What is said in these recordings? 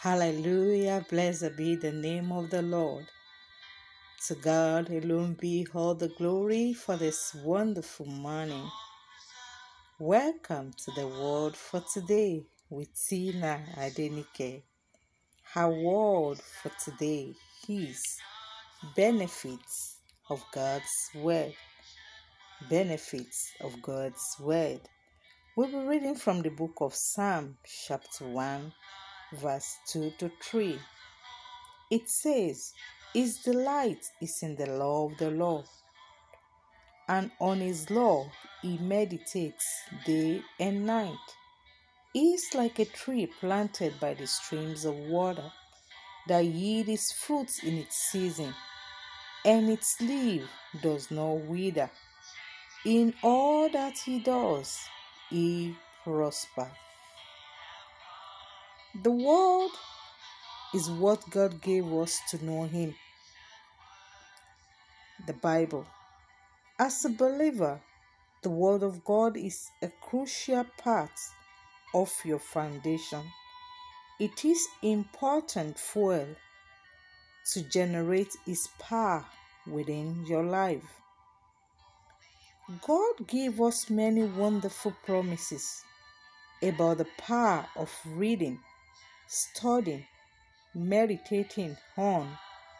Hallelujah. Blessed be the name of the Lord. To God alone be all the glory for this wonderful morning. Welcome to the word for today with Tina Adenike. Our word for today is benefits of God's word. Benefits of God's word. We'll be reading from the book of Psalm, chapter 1, verse 2 to 3. It says, His delight is in the law of the Lord, and on His law he meditates day and night. He is like a tree planted by the streams of water that yield its fruits in its season, and its leaf does not wither. In all that he does, he prosper. The word is what God gave us to know Him. The Bible. As a believer, the Word of God is a crucial part of your foundation. It is important fuel to generate its power within your life. God gave us many wonderful promises about the power of reading, studying, meditating on,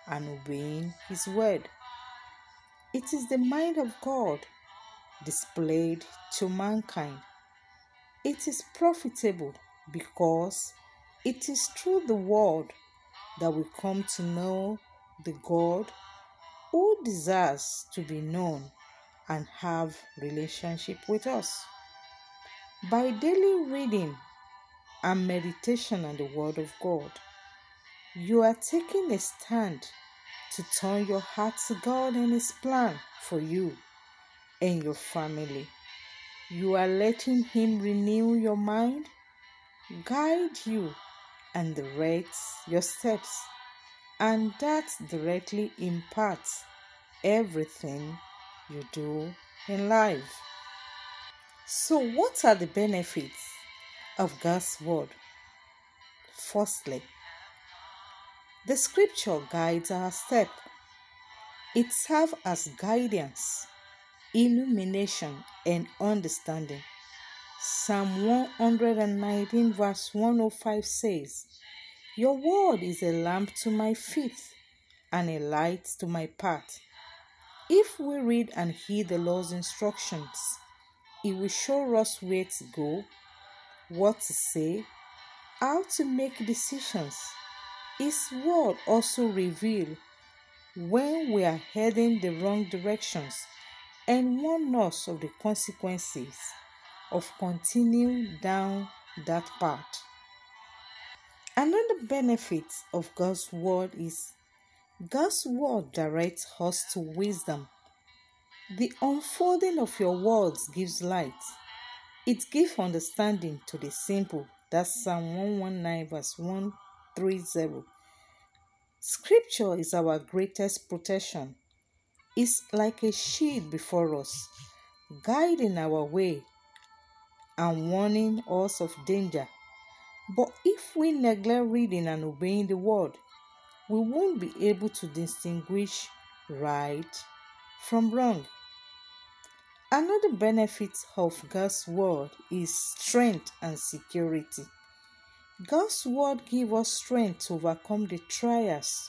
and obeying His word. It is the mind of God displayed to mankind. It is profitable because it is through the word that we come to know the God who desires to be known and have relationship with us. By daily reading and meditation on the word of God, you are taking a stand to turn your heart to God and his plan for you and your family. You are letting him renew your mind, guide you and direct your steps, and that directly impacts everything you do in life. So, what are the benefits of God's Word? Firstly, the scripture guides our step. It serves as guidance, illumination, and understanding. Psalm 119, verse 105 says, Your word is a lamp to my feet and a light to my path. If we read and heed the Lord's instructions, it will show us where to go, what to say, how to make decisions. His word also reveals when we are heading the wrong directions and warn us of the consequences of continuing down that path. Another benefit of God's word is God's word directs us to wisdom. The unfolding of your words gives light. It gives understanding to the simple. That's Psalm 119, verse 130. Scripture is our greatest protection. It's like a shield before us, guiding our way and warning us of danger. But if we neglect reading and obeying the word, we won't be able to distinguish right from wrong. Another benefit of God's word is strength and security. God's word gives us strength to overcome the trials,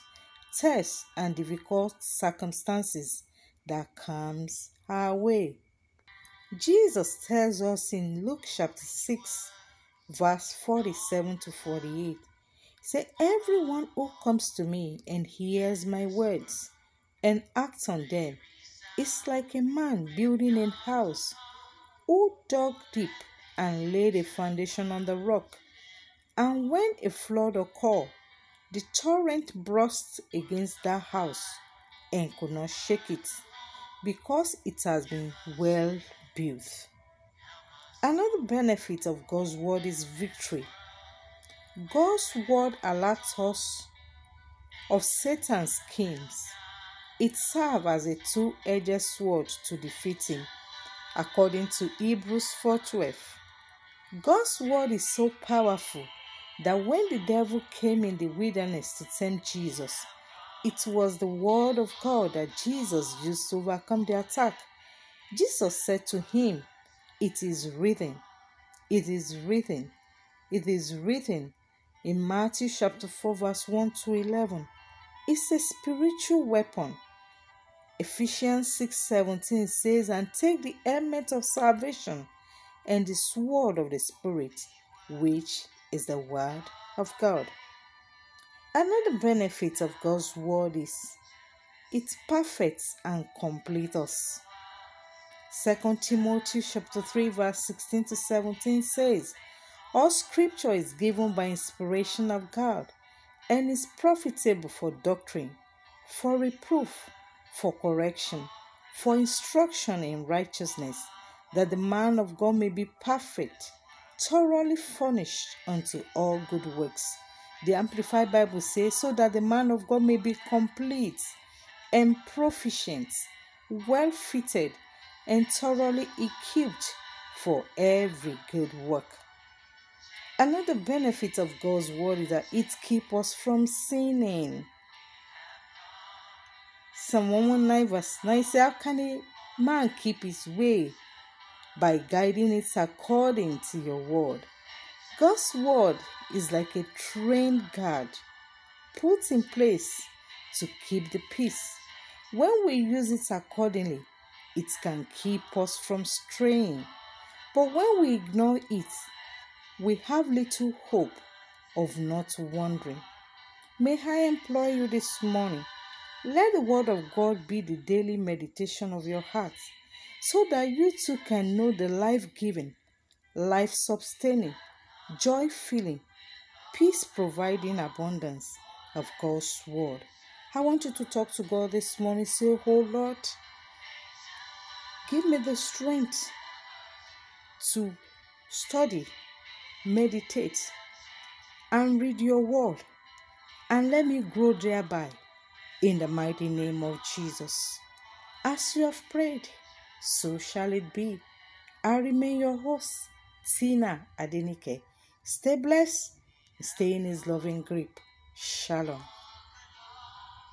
tests, and difficult circumstances that comes our way. Jesus tells us in Luke chapter 6, verse 47 to 48 Say, everyone who comes to me and hears my words and acts on them is like a man building a house who dug deep and laid a foundation on the rock. And when a flood occurred, the torrent burst against that house and could not shake it because it has been well built. Another benefit of God's word is victory. God's word alerts us of Satan's schemes. It serves as a two-edged sword to defeat him, according to Hebrews 4:12. God's word is so powerful that when the devil came in the wilderness to tempt Jesus, it was the word of God that Jesus used to overcome the attack. Jesus said to him, It is written, it is written, it is written in Matthew chapter 4, verse 1 to 11. It's a spiritual weapon. Ephesians 6 17 says, And take the helmet of salvation and the sword of the Spirit, which is the word of God. Another benefit of God's word is it perfects and completes us. 2 Timothy chapter 3 verse 16 to 17 says, All scripture is given by inspiration of God and is profitable for doctrine, for reproof, for correction, for instruction in righteousness, that the man of God may be perfect, thoroughly furnished unto all good works. The Amplified Bible says, so that the man of God may be complete and proficient, well fitted, and thoroughly equipped for every good work. Another benefit of God's word is that it keeps us from sinning. Psalm 119 verse 9 says, How can a man keep his way? By guiding it according to your word. God's word is like a trained guard put in place to keep the peace. When we use it accordingly, it can keep us from straying. But when we ignore it, we have little hope of not wandering. May I implore you this morning, let the Word of God be the daily meditation of your heart, so that you too can know the life giving, life sustaining, joy filling, peace providing abundance of God's Word. I want you to talk to God this morning. Say, Oh Lord, give me the strength to study, meditate, and read your word, and let me grow thereby in the mighty name of Jesus. As you have prayed, so shall it be. I remain your host, Tina Adenike. Stay blessed, stay in his loving grip. Shalom.